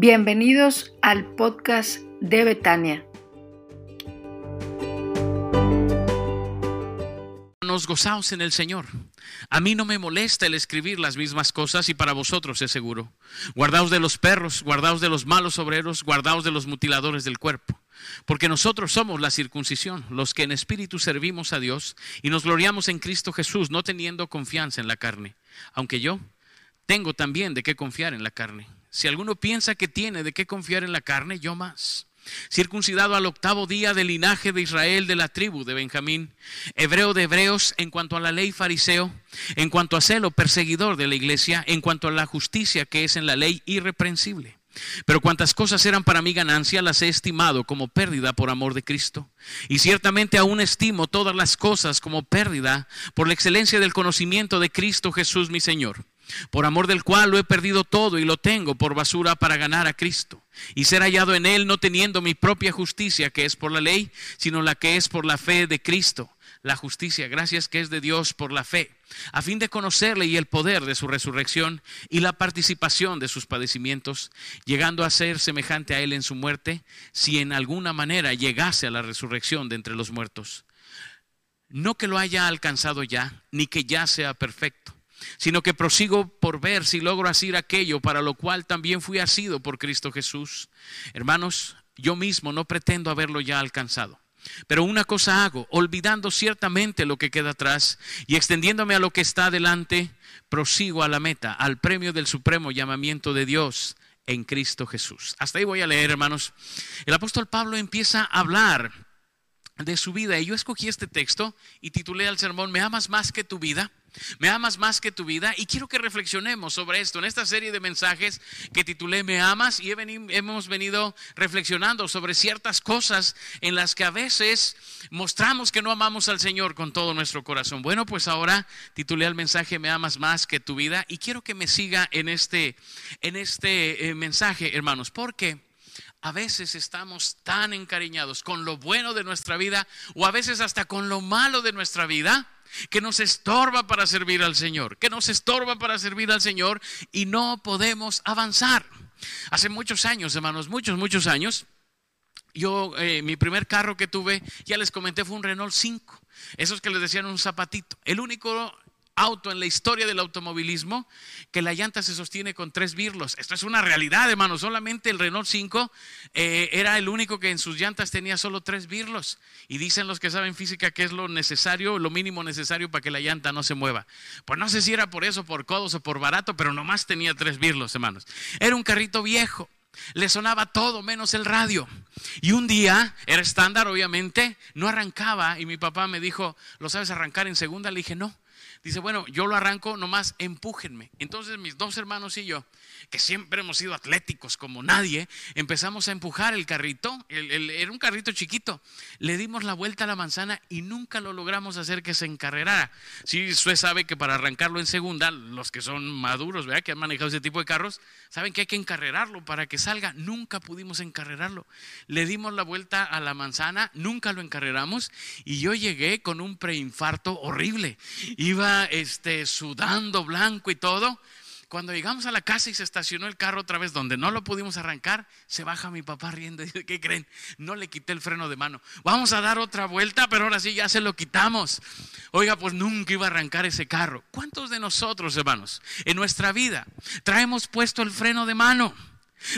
Bienvenidos al podcast de Betania. Nos gozaos en el Señor. A mí no me molesta el escribir las mismas cosas y para vosotros es seguro. Guardaos de los perros, guardaos de los malos obreros, guardaos de los mutiladores del cuerpo. Porque nosotros somos la circuncisión, los que en espíritu servimos a Dios y nos gloriamos en Cristo Jesús, no teniendo confianza en la carne. Aunque yo tengo también de qué confiar en la carne. Si alguno piensa que tiene de qué confiar en la carne, yo más. Circuncidado al octavo día del linaje de Israel, de la tribu de Benjamín, hebreo de hebreos en cuanto a la ley fariseo, en cuanto a celo perseguidor de la iglesia, en cuanto a la justicia que es en la ley irreprensible. Pero cuantas cosas eran para mi ganancia, las he estimado como pérdida por amor de Cristo. Y ciertamente aún estimo todas las cosas como pérdida por la excelencia del conocimiento de Cristo Jesús mi Señor, por amor del cual lo he perdido todo y lo tengo por basura para ganar a Cristo. Y ser hallado en él no teniendo mi propia justicia que es por la ley, sino la que es por la fe de Cristo la justicia, gracias que es de Dios por la fe, a fin de conocerle y el poder de su resurrección y la participación de sus padecimientos, llegando a ser semejante a él en su muerte, si en alguna manera llegase a la resurrección de entre los muertos. No que lo haya alcanzado ya, ni que ya sea perfecto, sino que prosigo por ver si logro hacer aquello para lo cual también fui asido por Cristo Jesús. Hermanos, yo mismo no pretendo haberlo ya alcanzado pero una cosa hago, olvidando ciertamente lo que queda atrás y extendiéndome a lo que está adelante, prosigo a la meta, al premio del supremo llamamiento de Dios en Cristo Jesús. Hasta ahí voy a leer, hermanos. El apóstol Pablo empieza a hablar de su vida y yo escogí este texto y titulé al sermón, ¿me amas más que tu vida? Me amas más que tu vida y quiero que reflexionemos sobre esto en esta serie de mensajes que titulé Me amas y hemos venido reflexionando sobre ciertas cosas en las que a veces mostramos que no amamos al Señor con todo nuestro corazón. Bueno, pues ahora titulé al mensaje Me amas más que tu vida y quiero que me siga en este, en este eh, mensaje, hermanos, porque a veces estamos tan encariñados con lo bueno de nuestra vida o a veces hasta con lo malo de nuestra vida que nos estorba para servir al Señor, que nos estorba para servir al Señor y no podemos avanzar. Hace muchos años, hermanos, muchos, muchos años, yo, eh, mi primer carro que tuve, ya les comenté, fue un Renault 5. Esos que les decían un zapatito. El único auto en la historia del automovilismo que la llanta se sostiene con tres birlos. Esto es una realidad, hermano. Solamente el Renault 5 eh, era el único que en sus llantas tenía solo tres birlos. Y dicen los que saben física que es lo necesario, lo mínimo necesario para que la llanta no se mueva. Pues no sé si era por eso, por codos o por barato, pero nomás tenía tres birlos, hermanos. Era un carrito viejo. Le sonaba todo menos el radio. Y un día, era estándar obviamente, no arrancaba y mi papá me dijo, ¿lo sabes arrancar en segunda? Le dije, no. Dice, bueno, yo lo arranco, nomás empújenme. Entonces mis dos hermanos y yo, que siempre hemos sido atléticos como nadie, empezamos a empujar el carrito, era un carrito chiquito, le dimos la vuelta a la manzana y nunca lo logramos hacer que se encarrerara. Si usted sabe que para arrancarlo en segunda, los que son maduros, ¿verdad? que han manejado ese tipo de carros, saben que hay que encarrerarlo para que salga. Nunca pudimos encarrerarlo. Le dimos la vuelta a la manzana, nunca lo encarreramos y yo llegué con un preinfarto horrible. Iba este, sudando blanco y todo. Cuando llegamos a la casa y se estacionó el carro otra vez donde no lo pudimos arrancar, se baja mi papá riendo y dice, ¿qué creen? No le quité el freno de mano. Vamos a dar otra vuelta, pero ahora sí ya se lo quitamos. Oiga, pues nunca iba a arrancar ese carro. ¿Cuántos de nosotros, hermanos, en nuestra vida traemos puesto el freno de mano?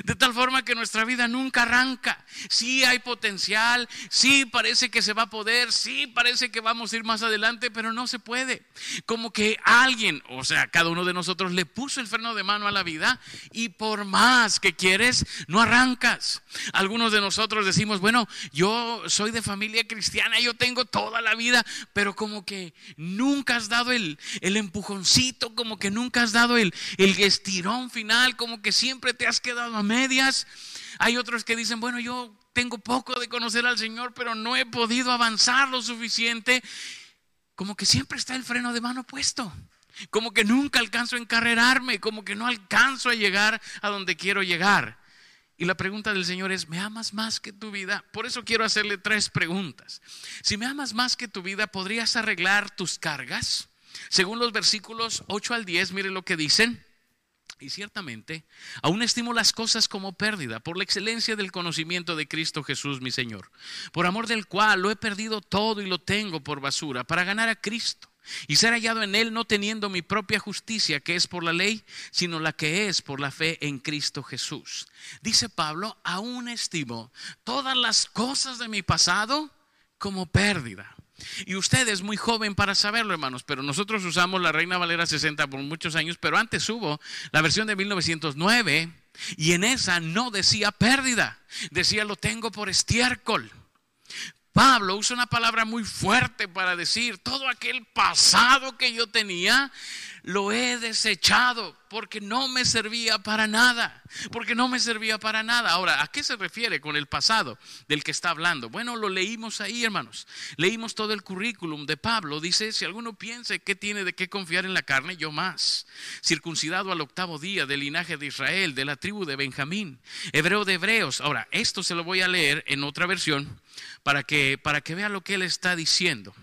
De tal forma que nuestra vida nunca arranca. Sí hay potencial, sí parece que se va a poder, sí parece que vamos a ir más adelante, pero no se puede. Como que alguien, o sea, cada uno de nosotros le puso el freno de mano a la vida y por más que quieres, no arrancas. Algunos de nosotros decimos, bueno, yo soy de familia cristiana, yo tengo toda la vida, pero como que nunca has dado el, empujoncito, como que nunca has dado el, el estirón final, como que siempre te has quedado a medias. Hay otros que dicen, bueno, yo tengo poco de conocer al Señor, pero no he podido avanzar lo suficiente. Como que siempre está el freno de mano puesto. Como que nunca alcanzo a encarrerarme, como que no alcanzo a llegar a donde quiero llegar. Y la pregunta del Señor es, ¿me amas más que tu vida? Por eso quiero hacerle tres preguntas. Si me amas más que tu vida, ¿podrías arreglar tus cargas? Según los versículos 8 al 10, mire lo que dicen. Y ciertamente, aún estimo las cosas como pérdida por la excelencia del conocimiento de Cristo Jesús, mi Señor, por amor del cual lo he perdido todo y lo tengo por basura, para ganar a Cristo y ser hallado en Él no teniendo mi propia justicia, que es por la ley, sino la que es por la fe en Cristo Jesús. Dice Pablo, aún estimo todas las cosas de mi pasado como pérdida y usted es muy joven para saberlo, hermanos, pero nosotros usamos la Reina Valera 60 por muchos años, pero antes hubo la versión de 1909 y en esa no decía pérdida, decía lo tengo por estiércol. Pablo usa una palabra muy fuerte para decir todo aquel pasado que yo tenía lo he desechado porque no me servía para nada, porque no me servía para nada. Ahora, ¿a qué se refiere con el pasado del que está hablando? Bueno, lo leímos ahí, hermanos. Leímos todo el currículum de Pablo. Dice, si alguno piensa que tiene de qué confiar en la carne, yo más. Circuncidado al octavo día del linaje de Israel, de la tribu de Benjamín, hebreo de hebreos. Ahora, esto se lo voy a leer en otra versión para que, para que vea lo que él está diciendo.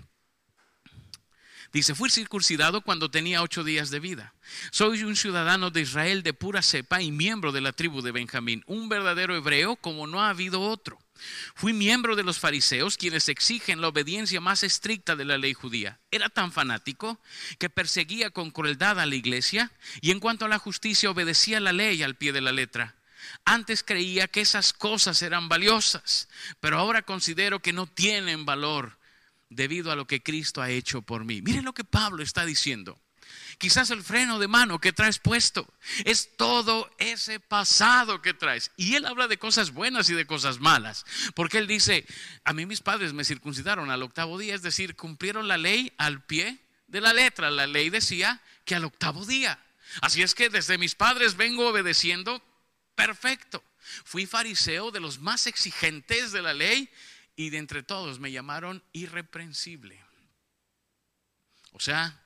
Dice, fui circuncidado cuando tenía ocho días de vida. Soy un ciudadano de Israel de pura cepa y miembro de la tribu de Benjamín, un verdadero hebreo como no ha habido otro. Fui miembro de los fariseos, quienes exigen la obediencia más estricta de la ley judía. Era tan fanático que perseguía con crueldad a la iglesia y en cuanto a la justicia obedecía la ley al pie de la letra. Antes creía que esas cosas eran valiosas, pero ahora considero que no tienen valor debido a lo que Cristo ha hecho por mí. Miren lo que Pablo está diciendo. Quizás el freno de mano que traes puesto es todo ese pasado que traes. Y él habla de cosas buenas y de cosas malas. Porque él dice, a mí mis padres me circuncidaron al octavo día, es decir, cumplieron la ley al pie de la letra. La ley decía que al octavo día. Así es que desde mis padres vengo obedeciendo perfecto. Fui fariseo de los más exigentes de la ley y de entre todos me llamaron irreprensible. O sea,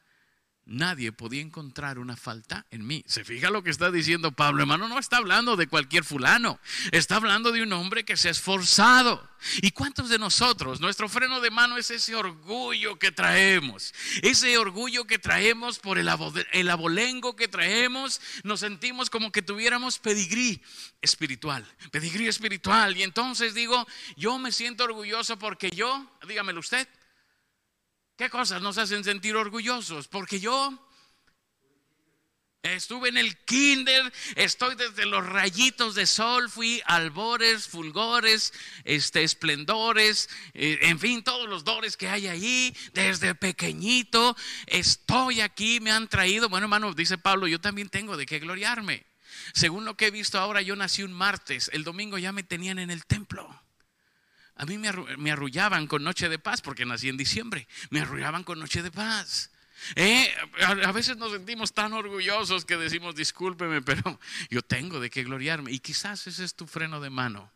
nadie podía encontrar una falta en mí. ¿Se fija lo que está diciendo Pablo? Hermano, no está hablando de cualquier fulano. Está hablando de un hombre que se ha esforzado. ¿Y cuántos de nosotros, nuestro freno de mano es ese orgullo que traemos? Ese orgullo que traemos por el, el abolengo que traemos, nos sentimos como que tuviéramos pedigrí espiritual, pedigrí espiritual. Y entonces digo, yo me siento orgulloso porque yo, dígamelo usted, ¿Qué cosas nos hacen sentir orgullosos? Porque yo estuve en el kinder, estoy desde los rayitos de sol, fui albores, fulgores, este, esplendores, eh, en fin, todos los dores que hay ahí, desde pequeñito, estoy aquí, me han traído. Bueno, hermano, dice Pablo, yo también tengo de qué gloriarme. Según lo que he visto ahora, yo nací un martes, el domingo ya me tenían en el templo. A mí me, arrullaban con Noche de Paz porque nací en diciembre. Me arrullaban con Noche de Paz. Eh, a, veces nos sentimos tan orgullosos que decimos, discúlpeme, pero yo tengo de qué gloriarme. Y quizás ese es tu freno de mano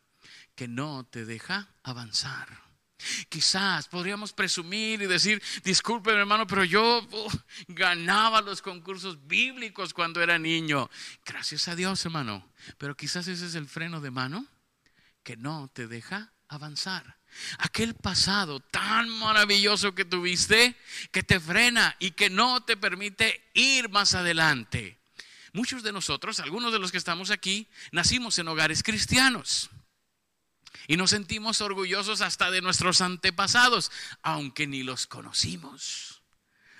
que no te deja avanzar. Quizás podríamos presumir y decir, discúlpeme hermano, pero yo ganaba los concursos bíblicos cuando era niño. Gracias a Dios, hermano. Pero quizás ese es el freno de mano que no te deja avanzar. Aquel pasado tan maravilloso que tuviste que te frena y que no te permite ir más adelante. Muchos de nosotros, algunos de los que estamos aquí, nacimos en hogares cristianos. Y nos sentimos orgullosos hasta de nuestros antepasados, aunque ni los conocimos.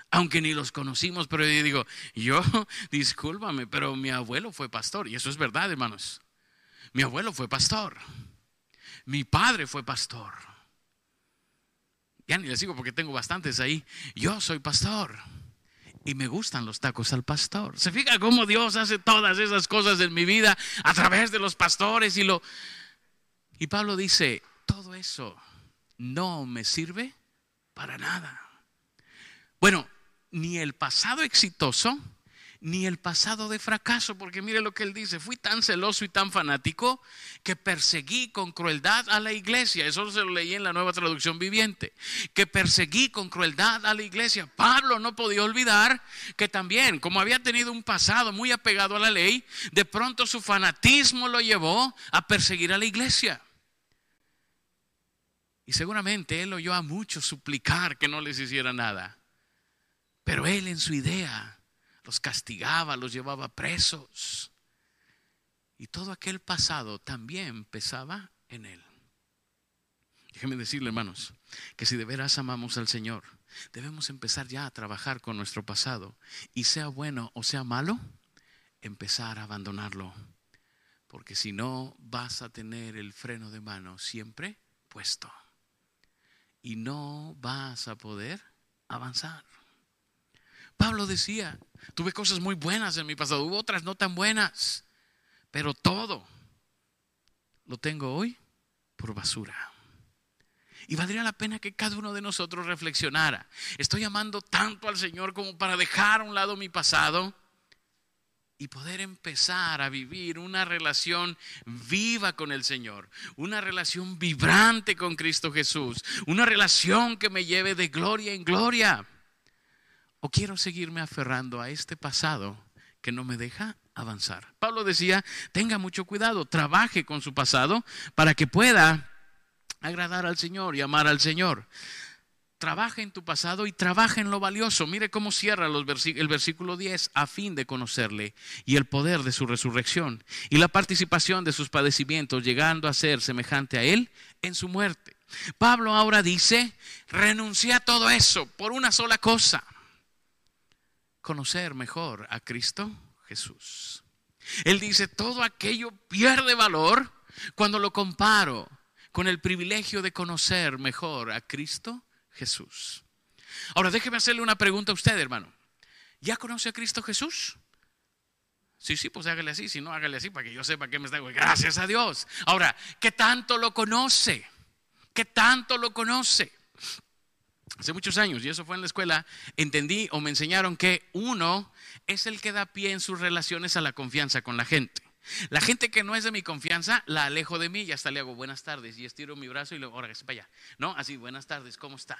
Aunque ni los conocimos, pero yo digo, yo, discúlpame, pero mi abuelo fue pastor. Y eso es verdad, hermanos. Mi abuelo fue pastor. Mi padre fue pastor. Ya ni les digo porque tengo bastantes ahí. Yo soy pastor. Y me gustan los tacos al pastor. ¿Se fija cómo Dios hace todas esas cosas en mi vida a través de los pastores y lo... Y Pablo dice, todo eso no me sirve para nada. Bueno, ni el pasado exitoso, ni el pasado de fracaso, porque mire lo que él dice, fui tan celoso y tan fanático que perseguí con crueldad a la iglesia, eso se lo leí en la nueva traducción viviente, que perseguí con crueldad a la iglesia. Pablo no podía olvidar que también, como había tenido un pasado muy apegado a la ley, de pronto su fanatismo lo llevó a perseguir a la iglesia. Y seguramente él oyó a muchos suplicar que no les hiciera nada. Pero él en su idea los castigaba, los llevaba presos. Y todo aquel pasado también pesaba en él. Déjeme decirle, hermanos, que si de veras amamos al Señor, debemos empezar ya a trabajar con nuestro pasado. Y sea bueno o sea malo, empezar a abandonarlo. Porque si no, vas a tener el freno de mano siempre puesto. Y no vas a poder avanzar. Pablo decía, tuve cosas muy buenas en mi pasado, hubo otras no tan buenas, pero todo lo tengo hoy por basura. Y valdría la pena que cada uno de nosotros reflexionara. Estoy amando tanto al Señor como para dejar a un lado mi pasado y poder empezar a vivir una relación viva con el Señor, una relación vibrante con Cristo Jesús, una relación que me lleve de gloria en gloria. ¿O quiero seguirme aferrando a este pasado que no me deja avanzar? Pablo decía, tenga mucho cuidado, trabaje con su pasado para que pueda agradar al Señor y amar al Señor. Trabaja en tu pasado y trabaja en lo valioso. Mire cómo cierra el versículo 10 a fin de conocerle y el poder de su resurrección y la participación de sus padecimientos, llegando a ser semejante a él en su muerte. Pablo ahora dice, renuncia a todo eso por una sola cosa, conocer mejor a Cristo Jesús. Él dice, todo aquello pierde valor cuando lo comparo con el privilegio de conocer mejor a Cristo Jesús. Ahora déjeme hacerle una pregunta a usted, hermano. ¿Ya conoce a Cristo Jesús? Sí, sí, pues hágale así, si no, hágale así para que yo sepa que me está. Gracias a Dios. Ahora, ¿qué tanto lo conoce? ¿Qué tanto lo conoce? Hace muchos años, y eso fue en la escuela, entendí o me enseñaron que uno es el que da pie en sus relaciones a la confianza con la gente. La gente que no es de mi confianza, la alejo de mí y hasta le hago buenas tardes y estiro mi brazo y luego, ahora para allá. No, así, buenas tardes, ¿cómo está?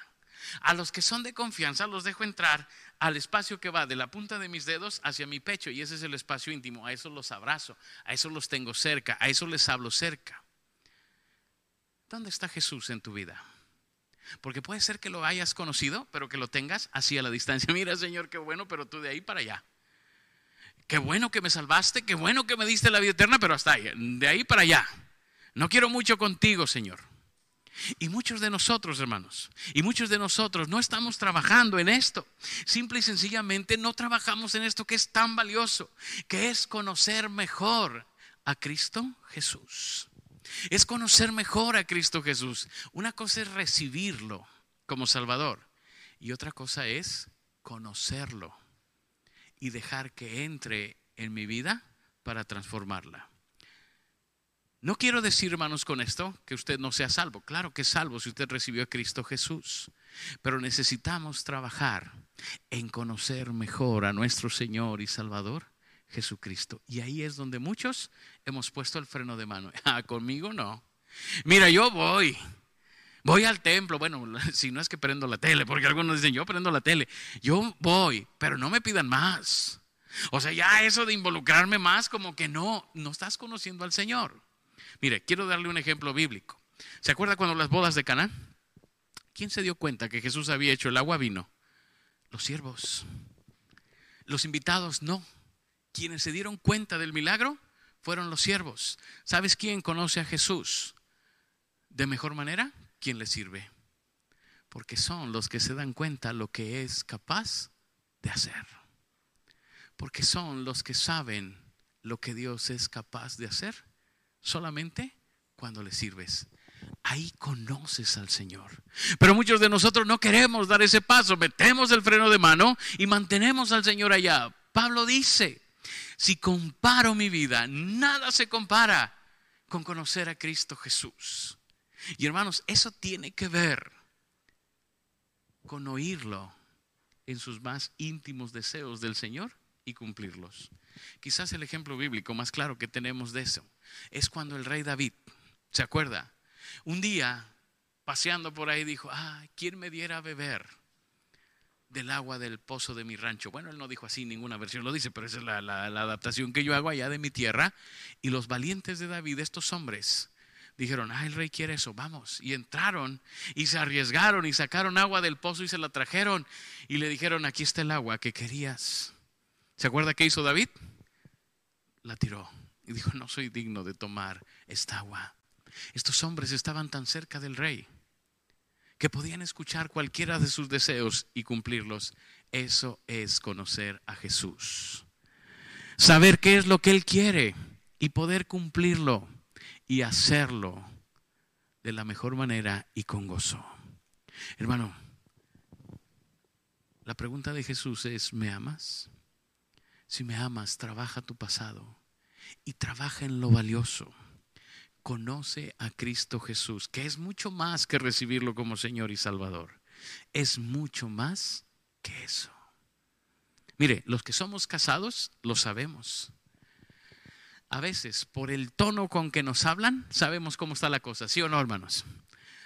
A los que son de confianza los dejo entrar al espacio que va de la punta de mis dedos hacia mi pecho y ese es el espacio íntimo. A eso los abrazo, a eso los tengo cerca, a eso les hablo cerca. ¿Dónde está Jesús en tu vida? Porque puede ser que lo hayas conocido, pero que lo tengas así a la distancia. Mira, Señor, qué bueno, pero tú de ahí para allá. Qué bueno que me salvaste, qué bueno que me diste la vida eterna, pero hasta ahí, de ahí para allá. No quiero mucho contigo, Señor. Y muchos de nosotros, hermanos, y muchos de nosotros no estamos trabajando en esto. Simple y sencillamente no trabajamos en esto que es tan valioso, que es conocer mejor a Cristo Jesús. Es conocer mejor a Cristo Jesús. Una cosa es recibirlo como Salvador y otra cosa es conocerlo y dejar que entre en mi vida para transformarla. No quiero decir, hermanos, con esto que usted no sea salvo. Claro que es salvo si usted recibió a Cristo Jesús. Pero necesitamos trabajar en conocer mejor a nuestro Señor y Salvador Jesucristo. Y ahí es donde muchos hemos puesto el freno de mano. Ah, conmigo no. Mira, yo voy. Voy al templo. Bueno, si no es que prendo la tele, porque algunos dicen, yo prendo la tele. Yo voy, pero no me pidan más. O sea, ya eso de involucrarme más, como que no, no estás conociendo al Señor. Mire, quiero darle un ejemplo bíblico. ¿Se acuerda cuando las bodas de Cana? ¿Quién se dio cuenta que Jesús había hecho el agua vino? Los siervos. Los invitados no. Quienes se dieron cuenta del milagro fueron los siervos. ¿Sabes quién conoce a Jesús de mejor manera? ¿Quién le sirve. Porque son los que se dan cuenta lo que es capaz de hacer. Porque son los que saben lo que Dios es capaz de hacer solamente cuando le sirves. Ahí conoces al Señor. Pero muchos de nosotros no queremos dar ese paso. Metemos el freno de mano y mantenemos al Señor allá. Pablo dice, si comparo mi vida, nada se compara con conocer a Cristo Jesús. Y hermanos, eso tiene que ver con oírlo en sus más íntimos deseos del Señor y cumplirlos. Quizás el ejemplo bíblico más claro que tenemos de eso es cuando el rey David, ¿se acuerda? Un día, paseando por ahí, dijo, ah, ¿quién me diera a beber del agua del pozo de mi rancho? Bueno, él no dijo así, ninguna versión lo dice, pero esa es la, la adaptación que yo hago allá de mi tierra. Y los valientes de David, estos hombres, dijeron, ah, el rey quiere eso, vamos. Y entraron y se arriesgaron y sacaron agua del pozo y se la trajeron y le dijeron, aquí está el agua que querías. ¿Se acuerda qué hizo David? La tiró y dijo, no soy digno de tomar esta agua. Estos hombres estaban tan cerca del rey que podían escuchar cualquiera de sus deseos y cumplirlos. Eso es conocer a Jesús. Saber qué es lo que Él quiere y poder cumplirlo y hacerlo de la mejor manera y con gozo. Hermano, la pregunta de Jesús es, ¿me amas? Si me amas, trabaja tu pasado y trabaja en lo valioso. Conoce a Cristo Jesús, que es mucho más que recibirlo como Señor y Salvador. Es mucho más que eso. Mire, los que somos casados lo sabemos. A veces, por el tono con que nos hablan, sabemos cómo está la cosa, ¿sí o no, hermanos?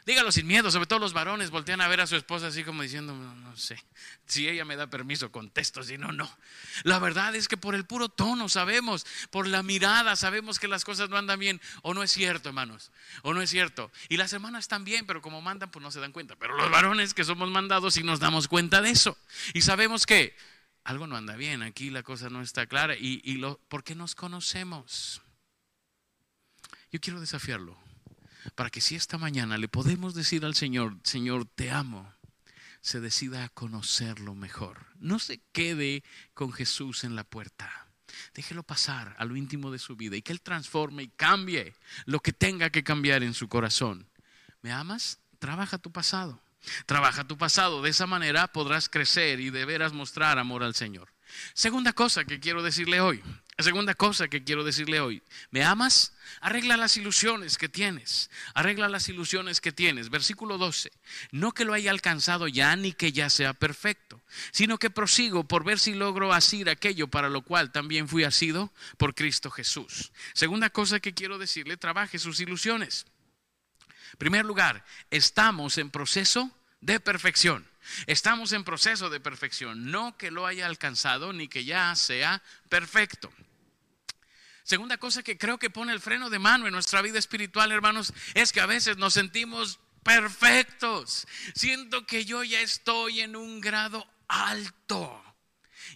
Dígalo sin miedo, sobre todo los varones voltean a ver a su esposa así como diciendo, no, sé, si ella me da permiso, contesto, si no, no. La verdad es que por el puro tono sabemos, por la mirada sabemos que las cosas no andan bien, o no es cierto, hermanos, o no es cierto. Y las hermanas también, pero como mandan, pues no se dan cuenta. Pero los varones que somos mandados sí nos damos cuenta de eso. Y sabemos que algo no anda bien, aquí la cosa no está clara. Y, lo, porque nos conocemos. Yo quiero desafiarlo para que si esta mañana le podemos decir al Señor, Señor, te amo, se decida a conocerlo mejor. No se quede con Jesús en la puerta. Déjelo pasar a lo íntimo de su vida y que Él transforme y cambie lo que tenga que cambiar en su corazón. ¿Me amas? Trabaja tu pasado. Trabaja tu pasado. De esa manera podrás crecer y de veras mostrar amor al Señor. Segunda cosa que quiero decirle hoy. Segunda cosa que quiero decirle hoy. ¿Me amas? Arregla las ilusiones que tienes. Arregla las ilusiones que tienes. Versículo 12. No que lo haya alcanzado ya ni que ya sea perfecto, sino que prosigo por ver si logro asir aquello para lo cual también fui asido por Cristo Jesús. Segunda cosa que quiero decirle, trabaje sus ilusiones. Primer lugar, estamos en proceso de perfección. Estamos en proceso de perfección, no que lo haya alcanzado ni que ya sea perfecto. Segunda cosa que creo que pone el freno de mano en nuestra vida espiritual, hermanos, es que a veces nos sentimos perfectos. Siento que yo ya estoy en un grado alto.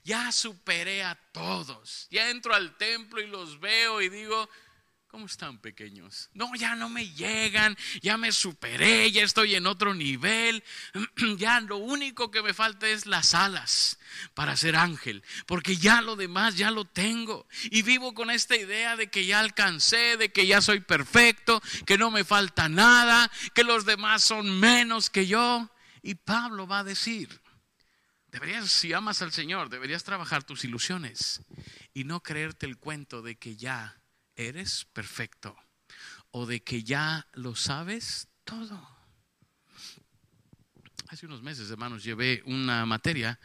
Ya superé a todos. Ya entro al templo y los veo y digo, ¿Cómo están pequeños? No, ya no me llegan, ya me superé, ya estoy en otro nivel. Ya lo único que me falta es las alas para ser ángel, porque ya lo demás ya lo tengo. Y vivo con esta idea de que ya alcancé, de que ya soy perfecto, que no me falta nada, que los demás son menos que yo. Y Pablo va a decir, deberías, si amas al Señor, deberías trabajar tus ilusiones y no creerte el cuento de que ya eres perfecto o de que ya lo sabes todo. Hace unos meses, hermanos, llevé una materia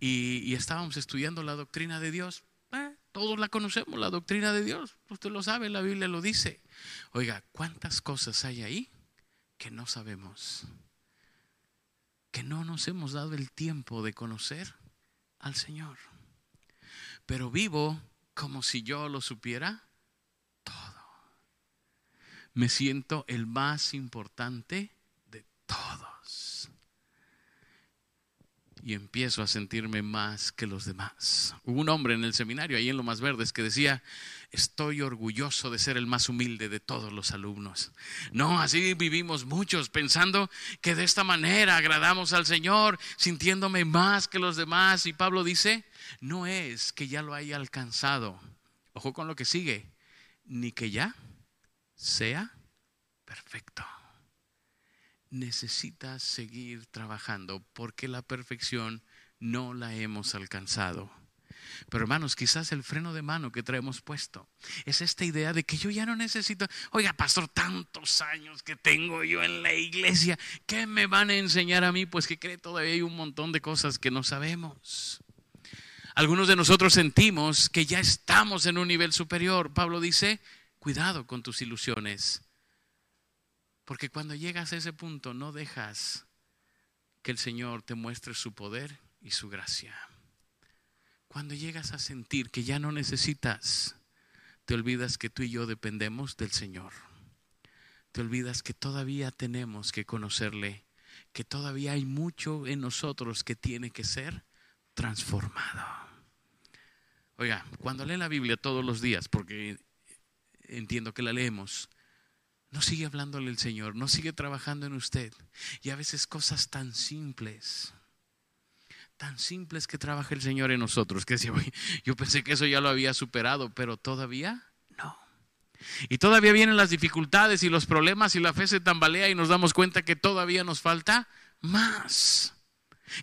y, estábamos estudiando la doctrina de Dios. Eh, todos la conocemos, la doctrina de Dios. Usted lo sabe, la Biblia lo dice. Oiga, ¿cuántas cosas hay ahí que no sabemos? Que no nos hemos dado el tiempo de conocer al Señor. Pero vivo como si yo lo supiera me siento el más importante de todos. Y empiezo a sentirme más que los demás. Hubo un hombre en el seminario, ahí en Lo Más Verdes, que decía, estoy orgulloso de ser el más humilde de todos los alumnos. No, así vivimos muchos, pensando que de esta manera agradamos al Señor, sintiéndome más que los demás. Y Pablo dice, no es que ya lo haya alcanzado. Ojo con lo que sigue, ni que ya sea perfecto. Necesitas seguir trabajando porque la perfección no la hemos alcanzado. Pero hermanos, quizás el freno de mano que traemos puesto es esta idea de que yo ya no necesito, oiga, pastor, tantos años que tengo yo en la iglesia, ¿qué me van a enseñar a mí? Pues que cree todavía hay un montón de cosas que no sabemos. Algunos de nosotros sentimos que ya estamos en un nivel superior. Pablo dice, Cuidado con tus ilusiones. Porque cuando llegas a ese punto no dejas que el Señor te muestre su poder y su gracia. Cuando llegas a sentir que ya no necesitas, te olvidas que tú y yo dependemos del Señor. Te olvidas que todavía tenemos que conocerle, que todavía hay mucho en nosotros que tiene que ser transformado. Oiga, cuando lee la Biblia todos los días, porque entiendo que la leemos, no sigue hablándole el Señor, no sigue trabajando en usted. Y a veces cosas tan simples, tan simples que trabaja el Señor en nosotros, que yo pensé que eso ya lo había superado, pero todavía no. Y todavía vienen las dificultades y los problemas y la fe se tambalea y nos damos cuenta que todavía nos falta más.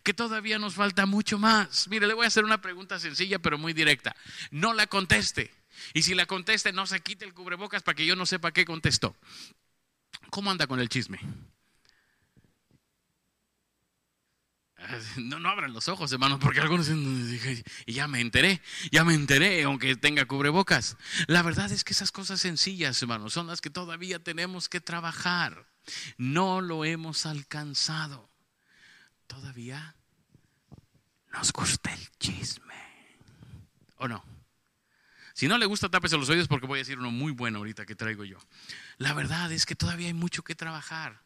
Que todavía nos falta mucho más. Mire, le voy a hacer una pregunta sencilla pero muy directa. No la conteste. Y si la conteste, no se quite el cubrebocas para que yo no sepa qué contestó. ¿Cómo anda con el chisme? No, no abran los ojos, hermanos, porque algunos dicen, y ya me enteré, ya me enteré, aunque tenga cubrebocas. La verdad es que esas cosas sencillas, hermanos, son las que todavía tenemos que trabajar. No lo hemos alcanzado. Todavía nos gusta el chisme. ¿O no? Si no le gusta, tápese los oídos porque voy a decir uno muy bueno ahorita que traigo yo. La verdad es que todavía hay mucho que trabajar.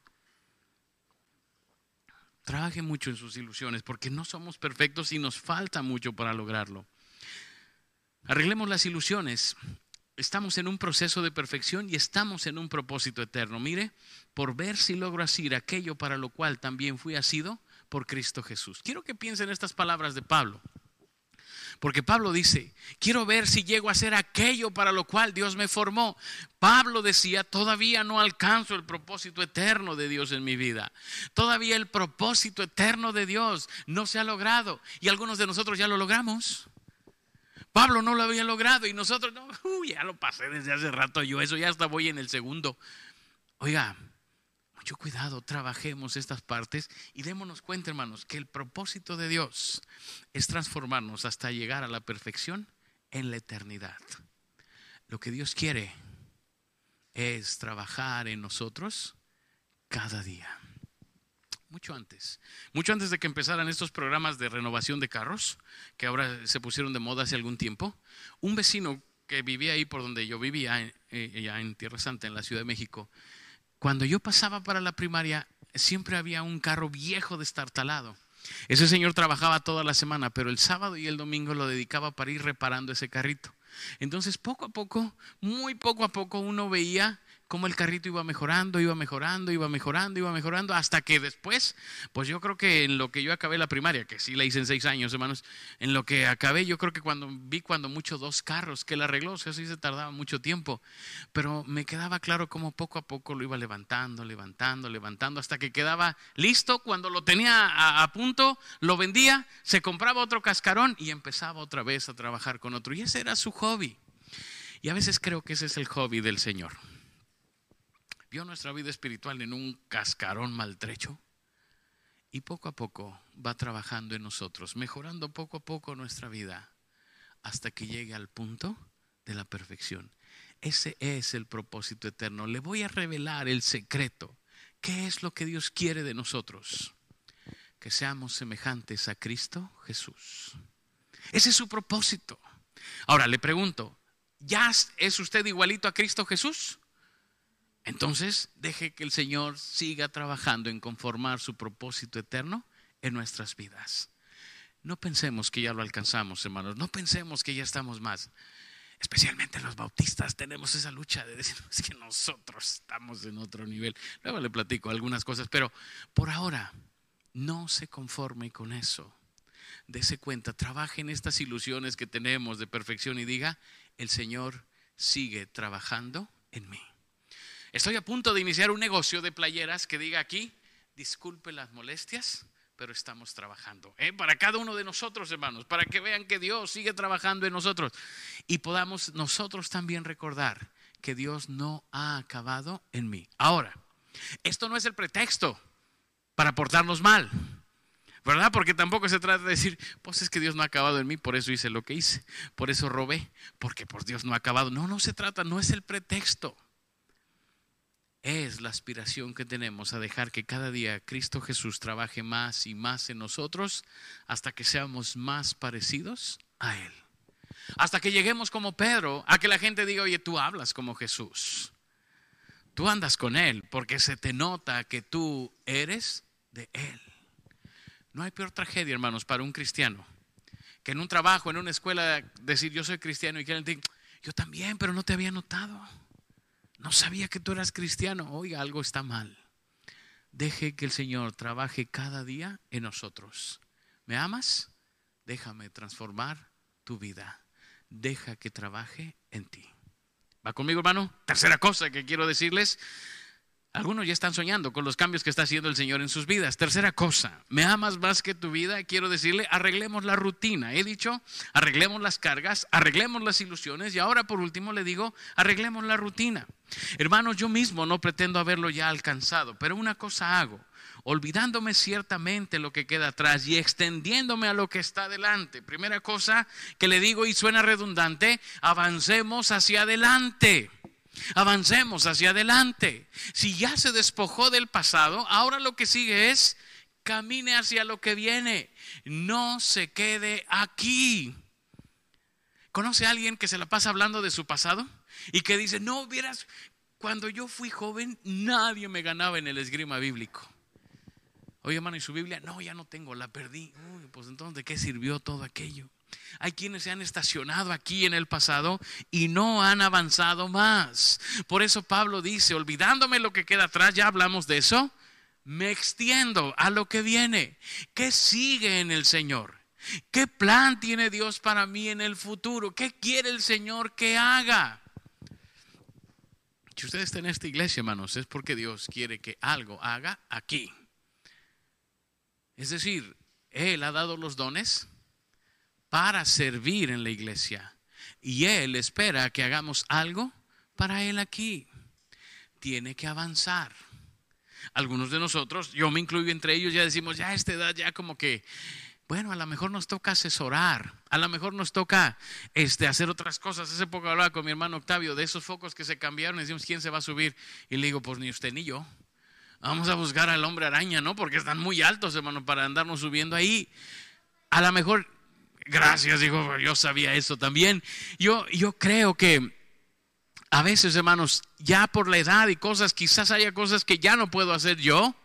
Trabaje mucho en sus ilusiones porque no somos perfectos y nos falta mucho para lograrlo. Arreglemos las ilusiones. Estamos en un proceso de perfección y estamos en un propósito eterno. Mire, por ver si logro asir aquello para lo cual también fui asido por Cristo Jesús. Quiero que piensen estas palabras de Pablo. Porque Pablo dice, quiero ver si llego a hacer aquello para lo cual Dios me formó. Pablo decía, todavía no alcanzo el propósito eterno de Dios en mi vida. Todavía el propósito eterno de Dios no se ha logrado. Y algunos de nosotros ya lo logramos. Pablo no lo había logrado y nosotros, no, ya lo pasé desde hace rato yo, eso ya hasta voy en el segundo. Oiga, mucho cuidado, trabajemos estas partes y démonos cuenta, hermanos, que el propósito de Dios es transformarnos hasta llegar a la perfección en la eternidad. Lo que Dios quiere es trabajar en nosotros cada día. Mucho antes, mucho antes de que empezaran estos programas de renovación de carros, que ahora se pusieron de moda hace algún tiempo, un vecino que vivía ahí por donde yo vivía, eh, ya en Tierra Santa, en la Ciudad de México, cuando yo pasaba para la primaria, siempre había un carro viejo destartalado. Ese señor trabajaba toda la semana, pero el sábado y el domingo lo dedicaba para ir reparando ese carrito. Entonces, poco a poco, muy poco a poco, uno veía cómo el carrito iba mejorando, iba mejorando, iba mejorando, iba mejorando, hasta que después, pues yo creo que en lo que yo acabé la primaria, que sí la hice en seis años, hermanos, en lo que acabé, yo creo que cuando vi cuando mucho dos carros, que la arregló, o sea, sí se tardaba mucho tiempo, pero me quedaba claro cómo poco a poco lo iba levantando, levantando, levantando, hasta que quedaba listo, cuando lo tenía a, a punto, lo vendía, se compraba otro cascarón y empezaba otra vez a trabajar con otro, y ese era su hobby. Y a veces creo que ese es el hobby del Señor nuestra vida espiritual en un cascarón maltrecho y poco a poco va trabajando en nosotros, mejorando poco a poco nuestra vida hasta que llegue al punto de la perfección. Ese es el propósito eterno. Le voy a revelar el secreto. ¿Qué es lo que Dios quiere de nosotros? Que seamos semejantes a Cristo Jesús. Ese es su propósito. Ahora le pregunto, ¿ya es usted igualito a Cristo Jesús? Entonces, deje que el Señor siga trabajando en conformar su propósito eterno en nuestras vidas. No pensemos que ya lo alcanzamos, hermanos. No pensemos que ya estamos más. Especialmente los bautistas tenemos esa lucha de decir que nosotros estamos en otro nivel. Luego le platico algunas cosas, pero por ahora no se conforme con eso. Dese cuenta, trabaje en estas ilusiones que tenemos de perfección y diga, el Señor sigue trabajando en mí. Estoy a punto de iniciar un negocio de playeras que diga aquí, disculpe las molestias, pero estamos trabajando. ¿eh? Para cada uno de nosotros, hermanos, para que vean que Dios sigue trabajando en nosotros y podamos nosotros también recordar que Dios no ha acabado en mí. Ahora, esto no es el pretexto para portarnos mal. ¿verdad? Porque tampoco se trata de decir, pues es que Dios no ha acabado en mí, por eso hice lo que hice, por eso robé, porque por Dios no ha acabado. No, no se trata, no es el pretexto es la aspiración que tenemos a dejar que cada día Cristo Jesús trabaje más y más en nosotros hasta que seamos más parecidos a Él. Hasta que lleguemos como Pedro, a que la gente diga, oye, tú hablas como Jesús. Tú andas con Él porque se te nota que tú eres de Él. No hay peor tragedia, hermanos, para un cristiano que en un trabajo, en una escuela, decir yo soy cristiano y que alguien diga, yo también, pero no te había notado. No sabía que tú eras cristiano. Oiga, algo está mal. Deje que el Señor trabaje cada día en nosotros. ¿Me amas? Déjame transformar tu vida. Deja que trabaje en ti. ¿Va conmigo, hermano? Tercera cosa que quiero decirles. Algunos ya están soñando con los cambios que está haciendo el Señor en sus vidas. Tercera cosa, me amas más que tu vida. Quiero decirle, arreglemos la rutina. He dicho, arreglemos las cargas, arreglemos las ilusiones y ahora por último le digo, arreglemos la rutina. Hermanos, yo mismo no pretendo haberlo ya alcanzado, pero una cosa hago, olvidándome ciertamente lo que queda atrás y extendiéndome a lo que está adelante. Primera cosa que le digo y suena redundante, avancemos hacia adelante. Avancemos hacia adelante. Si ya se despojó del pasado, ahora lo que sigue es camine hacia lo que viene. No se quede aquí. ¿Conoce a alguien que se la pasa hablando de su pasado? Y que dice, no, vieras, cuando yo fui joven nadie me ganaba en el esgrima bíblico. Oye, hermano, ¿y su Biblia? No, ya no tengo, la perdí. Uy, pues entonces, ¿de qué sirvió todo aquello? Hay quienes se han estacionado aquí en el pasado y no han avanzado más. Por eso Pablo dice, olvidándome lo que queda atrás, ya hablamos de eso, me extiendo a lo que viene. ¿Qué sigue en el Señor? ¿Qué plan tiene Dios para mí en el futuro? ¿Qué quiere el Señor que haga? Si ustedes están en esta iglesia, hermanos, es porque Dios quiere que algo haga aquí. Es decir, Él ha dado los dones, para servir en la iglesia. Y Él espera que hagamos algo para Él aquí. Tiene que avanzar. Algunos de nosotros, yo me incluyo entre ellos, ya decimos, ya a esta edad ya como que, bueno, a lo mejor nos toca asesorar, a lo mejor nos toca este, hacer otras cosas. Hace poco hablaba con mi hermano Octavio de esos focos que se cambiaron y decimos, ¿quién se va a subir? Y le digo, pues ni usted ni yo. Vamos a buscar al hombre araña, ¿no? Porque están muy altos, hermano, para andarnos subiendo ahí. A lo mejor Gracias, dijo, yo sabía eso también. Yo, yo creo que a veces, hermanos, ya por la edad y cosas, quizás haya cosas que ya no puedo hacer yo,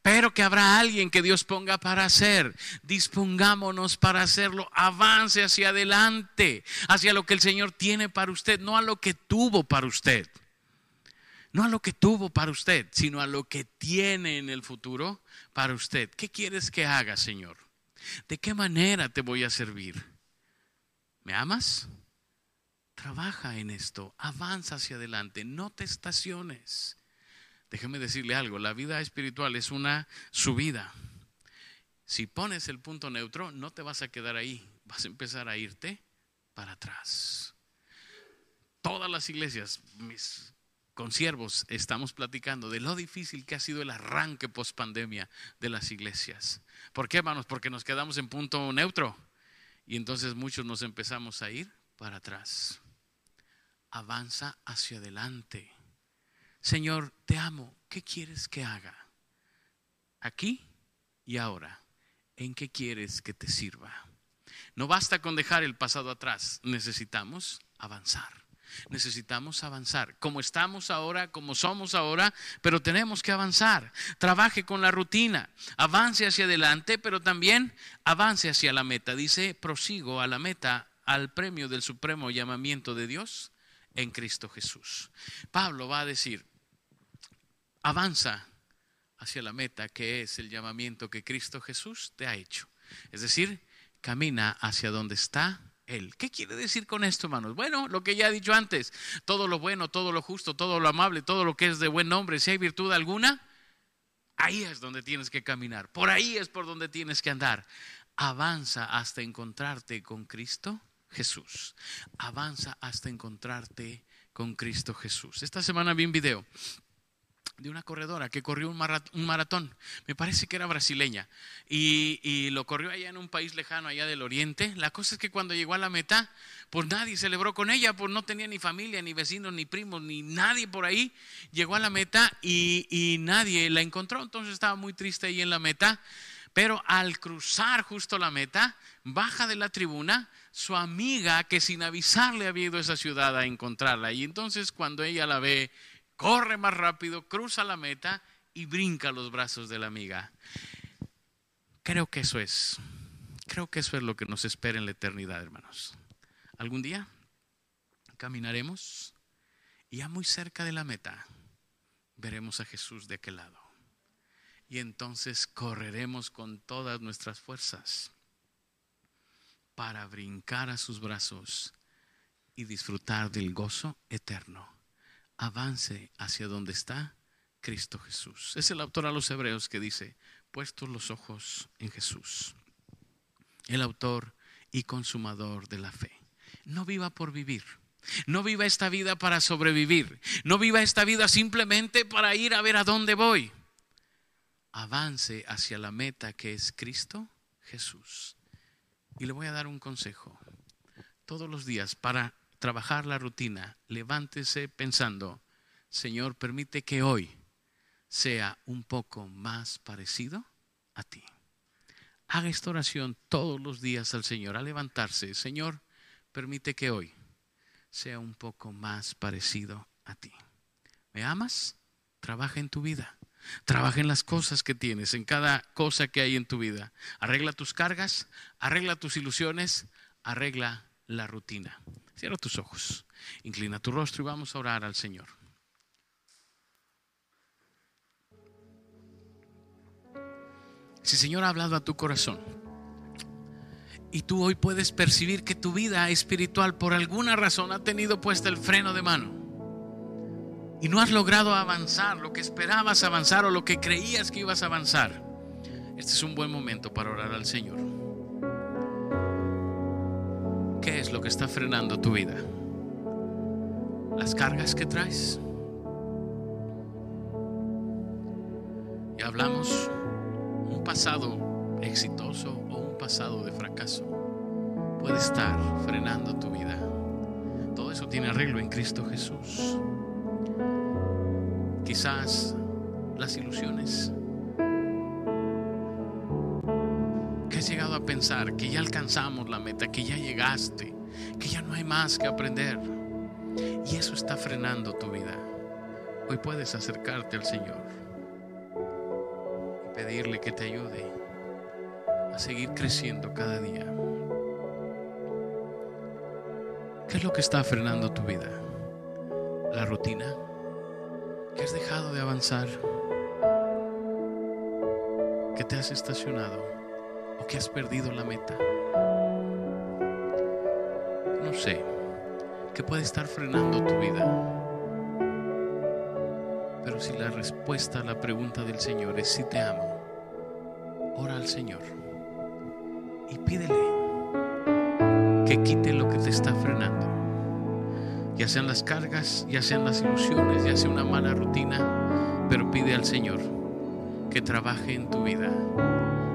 pero que habrá alguien que Dios ponga para hacer. Dispongámonos para hacerlo. Avance hacia adelante, hacia lo que el Señor tiene para usted, no a lo que tuvo para usted. No a lo que tuvo para usted, sino a lo que tiene en el futuro para usted. ¿Qué quieres que haga, Señor? ¿De qué manera te voy a servir? ¿Me amas? Trabaja en esto, avanza hacia adelante, no te estaciones. Déjeme decirle algo, la vida espiritual es una subida. Si pones el punto neutro, no te vas a quedar ahí, vas a empezar a irte para atrás. Todas las iglesias, mis consiervos, estamos platicando de lo difícil que ha sido el arranque post pandemia de las iglesias. ¿Por qué, hermanos? Porque nos quedamos en punto neutro. Y entonces muchos nos empezamos a ir para atrás. Avanza hacia adelante. Señor, te amo. ¿Qué quieres que haga? Aquí y ahora. ¿En qué quieres que te sirva? No basta con dejar el pasado atrás. Necesitamos avanzar necesitamos avanzar, como estamos ahora, como somos ahora, pero tenemos que avanzar. Trabaje con la rutina, avance hacia adelante, pero también avance hacia la meta. Dice, prosigo a la meta, al premio del supremo llamamiento de Dios en Cristo Jesús. Pablo va a decir, avanza hacia la meta que es el llamamiento que Cristo Jesús te ha hecho. Es decir, camina hacia donde está él. ¿Qué quiere decir con esto, hermanos? Bueno, lo que ya he dicho antes, todo lo bueno, todo lo justo, todo lo amable, todo lo que es de buen nombre, si hay virtud alguna, ahí es donde tienes que caminar, por ahí es por donde tienes que andar. Avanza hasta encontrarte con Cristo Jesús. Avanza hasta encontrarte con Cristo Jesús. Esta semana vi un video de una corredora que corrió un, maratón, me parece que era brasileña, y, lo corrió allá en un país lejano, allá del oriente. La cosa es que cuando llegó a la meta, pues nadie celebró con ella, pues no tenía ni familia, ni vecinos, ni primos, ni nadie por ahí. Llegó a la meta y, y nadie la encontró, entonces estaba muy triste ahí en la meta. Pero al cruzar justo la meta, baja de la tribuna su amiga que sin avisarle había ido a esa ciudad a encontrarla. Y entonces cuando ella la ve corre más rápido, cruza la meta y brinca los brazos de la amiga. Creo que eso es. Creo que eso es lo que nos espera en la eternidad, hermanos. Algún día caminaremos y ya muy cerca de la meta veremos a Jesús de aquel lado. Y entonces correremos con todas nuestras fuerzas para brincar a sus brazos y disfrutar del gozo eterno. Avance hacia donde está Cristo Jesús. Es el autor a los hebreos que dice, puestos los ojos en Jesús, el autor y consumador de la fe. No viva por vivir. No viva esta vida para sobrevivir. No viva esta vida simplemente para ir a ver a dónde voy. Avance hacia la meta que es Cristo Jesús. Y le voy a dar un consejo. Todos los días para trabajar la rutina, levántese pensando, Señor, permite que hoy sea un poco más parecido a ti. Haga esta oración todos los días al Señor, a levantarse. Señor, permite que hoy sea un poco más parecido a ti. ¿Me amas? Trabaja en tu vida. Trabaja en las cosas que tienes, en cada cosa que hay en tu vida. Arregla tus cargas, arregla tus ilusiones, arregla la rutina. Cierra tus ojos, inclina tu rostro y vamos a orar al Señor. Si Señor ha hablado a tu corazón y tú hoy puedes percibir que tu vida espiritual por alguna razón ha tenido puesta el freno de mano y no has logrado avanzar lo que esperabas avanzar o lo que creías que ibas a avanzar, este es un buen momento para orar al Señor. Lo que está frenando tu vida? ¿Las cargas que traes? Y hablamos un pasado exitoso o un pasado de fracaso puede estar frenando tu vida. Todo eso tiene arreglo en Cristo Jesús. Quizás las ilusiones. Que has llegado a pensar que ya alcanzamos la meta, que ya llegaste, que ya no hay más que aprender. Y eso está frenando tu vida. Hoy puedes acercarte al Señor pedirle que te ayude a seguir creciendo cada día. ¿Qué es lo que está frenando tu vida? ¿La rutina? ¿Que has dejado de avanzar? ¿Que te has estacionado? ¿O que has perdido la meta? No sé. ¿Qué puede estar frenando tu vida? Pero si la respuesta a la pregunta del Señor es si te amo, ora al Señor y pídele que quite lo que te está frenando. Ya sean las cargas, ya sean las ilusiones, ya sea una mala rutina, pero pide al Señor que trabaje en tu vida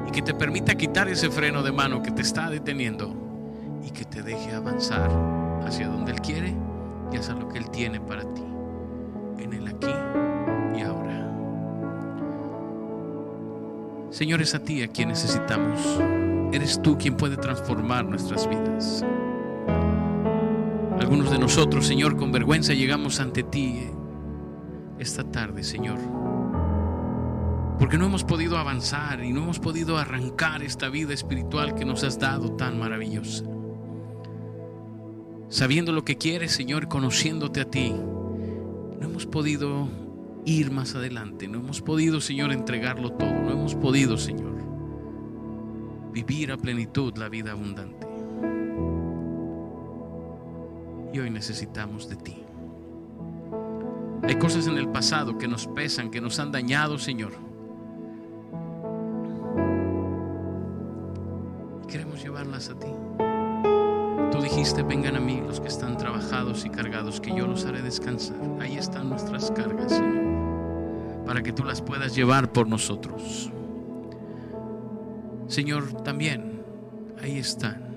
y que te permita quitar ese freno de mano que te está deteniendo y que te deje avanzar hacia donde Él quiere y hacia lo que Él tiene para ti. En el aquí Señor, es a ti a quien necesitamos. Eres tú quien puede transformar nuestras vidas. Algunos de nosotros, Señor, con vergüenza llegamos ante ti esta tarde, Señor. Porque no hemos podido avanzar y no hemos podido arrancar esta vida espiritual que nos has dado tan maravillosa. Sabiendo lo que quieres, Señor, conociéndote a ti, no hemos podido ir más adelante. No hemos podido, Señor, entregarlo todo. No hemos podido, Señor, vivir a plenitud la vida abundante. Y hoy necesitamos de ti. Hay cosas en el pasado que nos pesan, que nos han dañado, Señor. Vengan a mí los que están trabajados y cargados, que yo los haré descansar. Ahí están nuestras cargas, Señor para que tú las puedas llevar por nosotros. Señor, también ahí están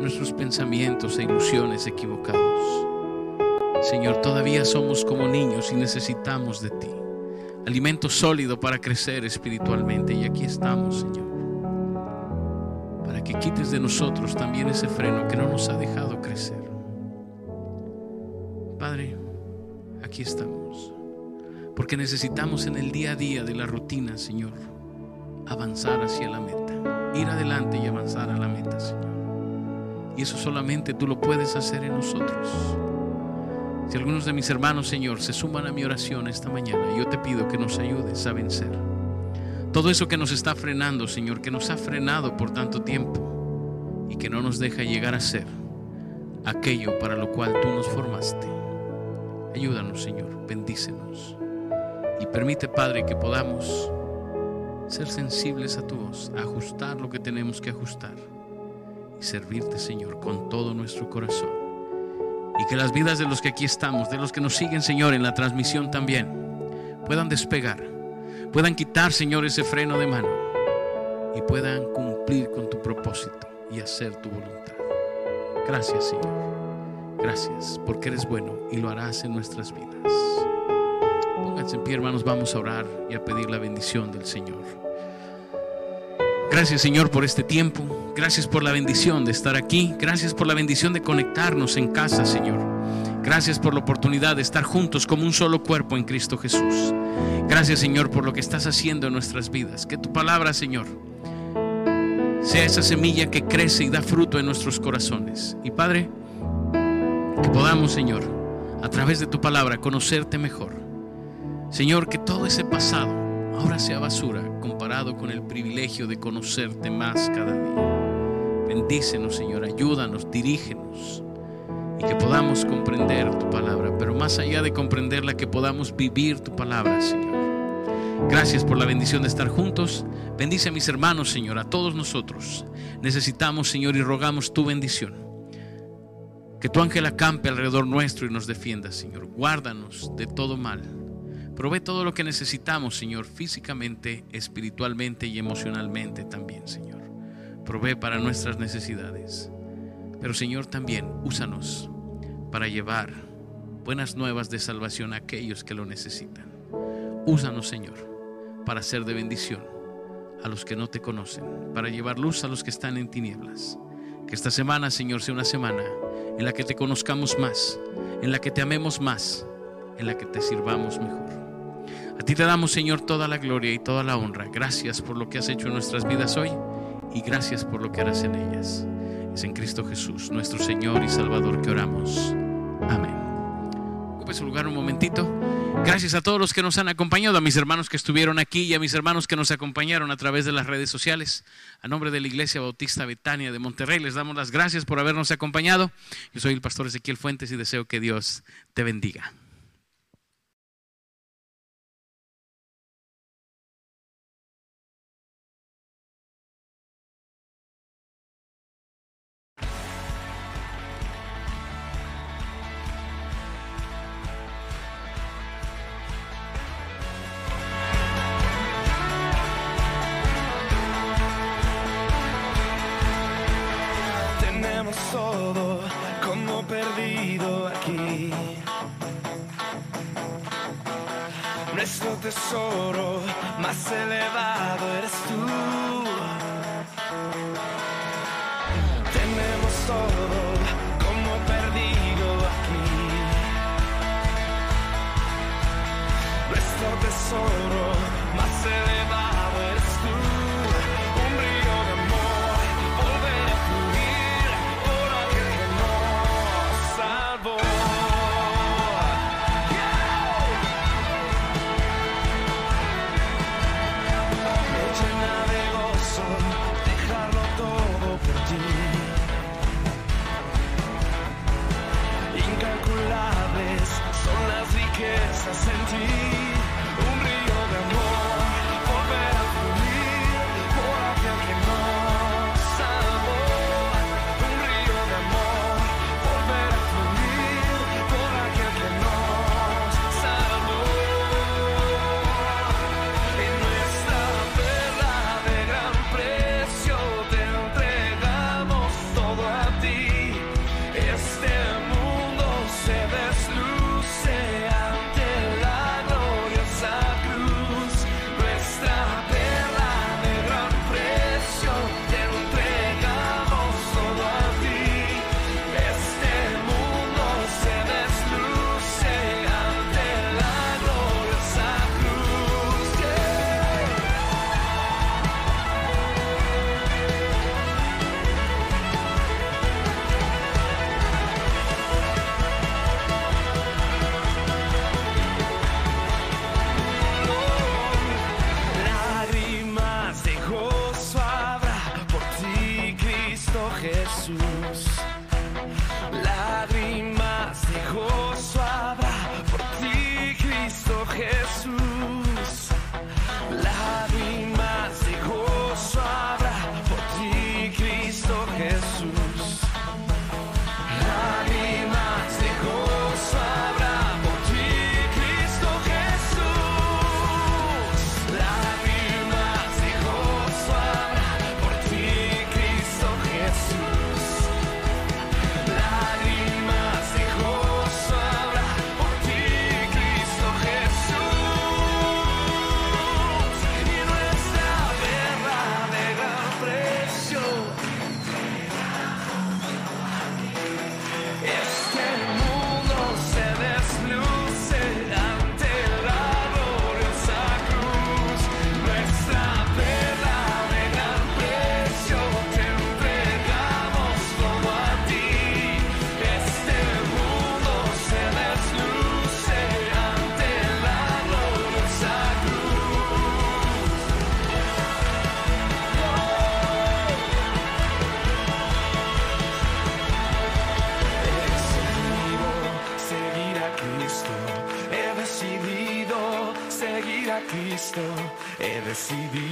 nuestros pensamientos e ilusiones equivocados. Señor, todavía somos como niños y necesitamos de ti. Alimento sólido para crecer espiritualmente. Y aquí estamos, Señor. Que quites de nosotros también ese freno que no nos ha dejado crecer. Padre, aquí estamos. Porque necesitamos en el día a día de la rutina, Señor, avanzar hacia la meta, ir adelante y avanzar a la meta, Señor. Y eso solamente tú lo puedes hacer en nosotros. Si algunos de mis hermanos, Señor, se suman a mi oración esta mañana, yo te pido que nos ayudes a vencer. Todo eso que nos está frenando, Señor, que nos ha frenado por tanto tiempo y que no nos deja llegar a ser aquello para lo cual tú nos formaste. Ayúdanos, Señor, bendícenos. Y permite, Padre, que podamos ser sensibles a tu voz, ajustar lo que tenemos que ajustar y servirte, Señor, con todo nuestro corazón. Y que las vidas de los que aquí estamos, de los que nos siguen, Señor, en la transmisión también, puedan despegar, puedan quitar, Señor, ese freno de mano y puedan cumplir con tu propósito y hacer tu voluntad. Gracias, Señor. Gracias porque eres bueno y lo harás en nuestras vidas. Pónganse en pie, hermanos, vamos a orar y a pedir la bendición del Señor. Gracias, Señor, por este tiempo. Gracias por la bendición de estar aquí. Gracias por la bendición de conectarnos en casa, Señor. Gracias por la oportunidad de estar juntos como un solo cuerpo en Cristo Jesús. Gracias, Señor, por lo que estás haciendo en nuestras vidas. Que tu palabra, Señor, sea esa semilla que crece y da fruto en nuestros corazones. Y Padre, que podamos, Señor, a través de tu palabra, conocerte mejor. Señor, que todo ese pasado ahora sea basura comparado con el privilegio de conocerte más cada día. Bendícenos, Señor, ayúdanos, dirígenos y que podamos comprender tu palabra, pero más allá de comprenderla, que podamos vivir tu palabra, Señor. Gracias por la bendición de estar juntos. Bendice a mis hermanos, Señor, a todos nosotros. Necesitamos, Señor, y rogamos tu bendición. Que tu ángel acampe alrededor nuestro y nos defienda, Señor. Guárdanos de todo mal. Provee todo lo que necesitamos, Señor, físicamente, espiritualmente y emocionalmente también, Señor. Provee para nuestras necesidades. Pero, Señor, también úsanos para llevar buenas nuevas de salvación a aquellos que lo necesitan. Úsanos, Señor, para ser de bendición a los que no te conocen, para llevar luz a los que están en tinieblas. Que esta semana, Señor, sea una semana en la que te conozcamos más, en la que te amemos más, en la que te sirvamos mejor. A ti te damos, Señor, toda la gloria y toda la honra. Gracias por lo que has hecho en nuestras vidas hoy y gracias por lo que harás en ellas. Es en Cristo Jesús, nuestro Señor y Salvador, que oramos. Amén. Ocupe su lugar un momentito. Gracias a todos los que nos han acompañado, a mis hermanos que estuvieron aquí y a mis hermanos que nos acompañaron a través de las redes sociales. A nombre de la Iglesia Bautista Betania de Monterrey, les damos las gracias por habernos acompañado. Yo soy el pastor Ezequiel Fuentes y deseo que Dios te bendiga. Cristo He decidido seguir